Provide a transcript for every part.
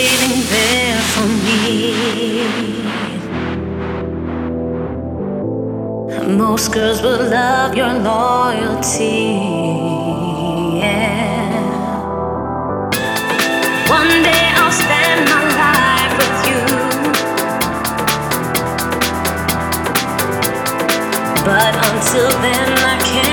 waiting there for me. Most girls will love your loyalty. Yeah. One day I'll spend my life with you. But until then, I can't.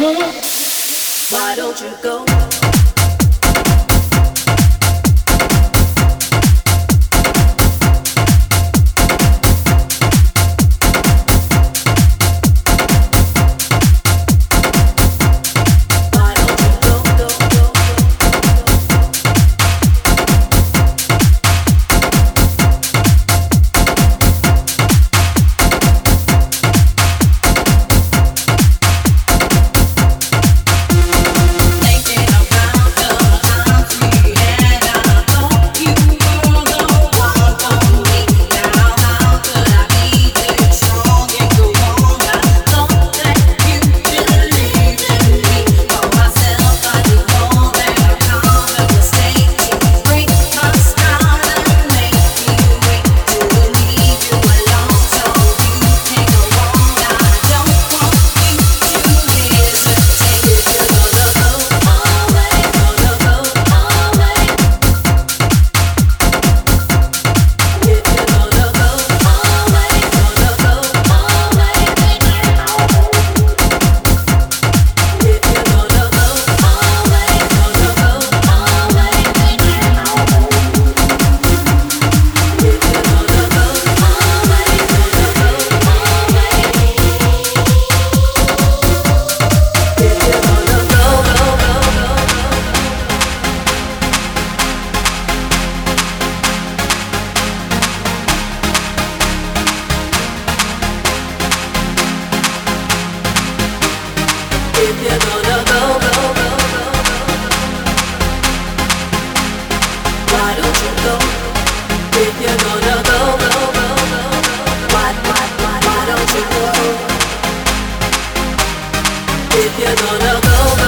Why don't you go? If you're gonna go, go, go, go,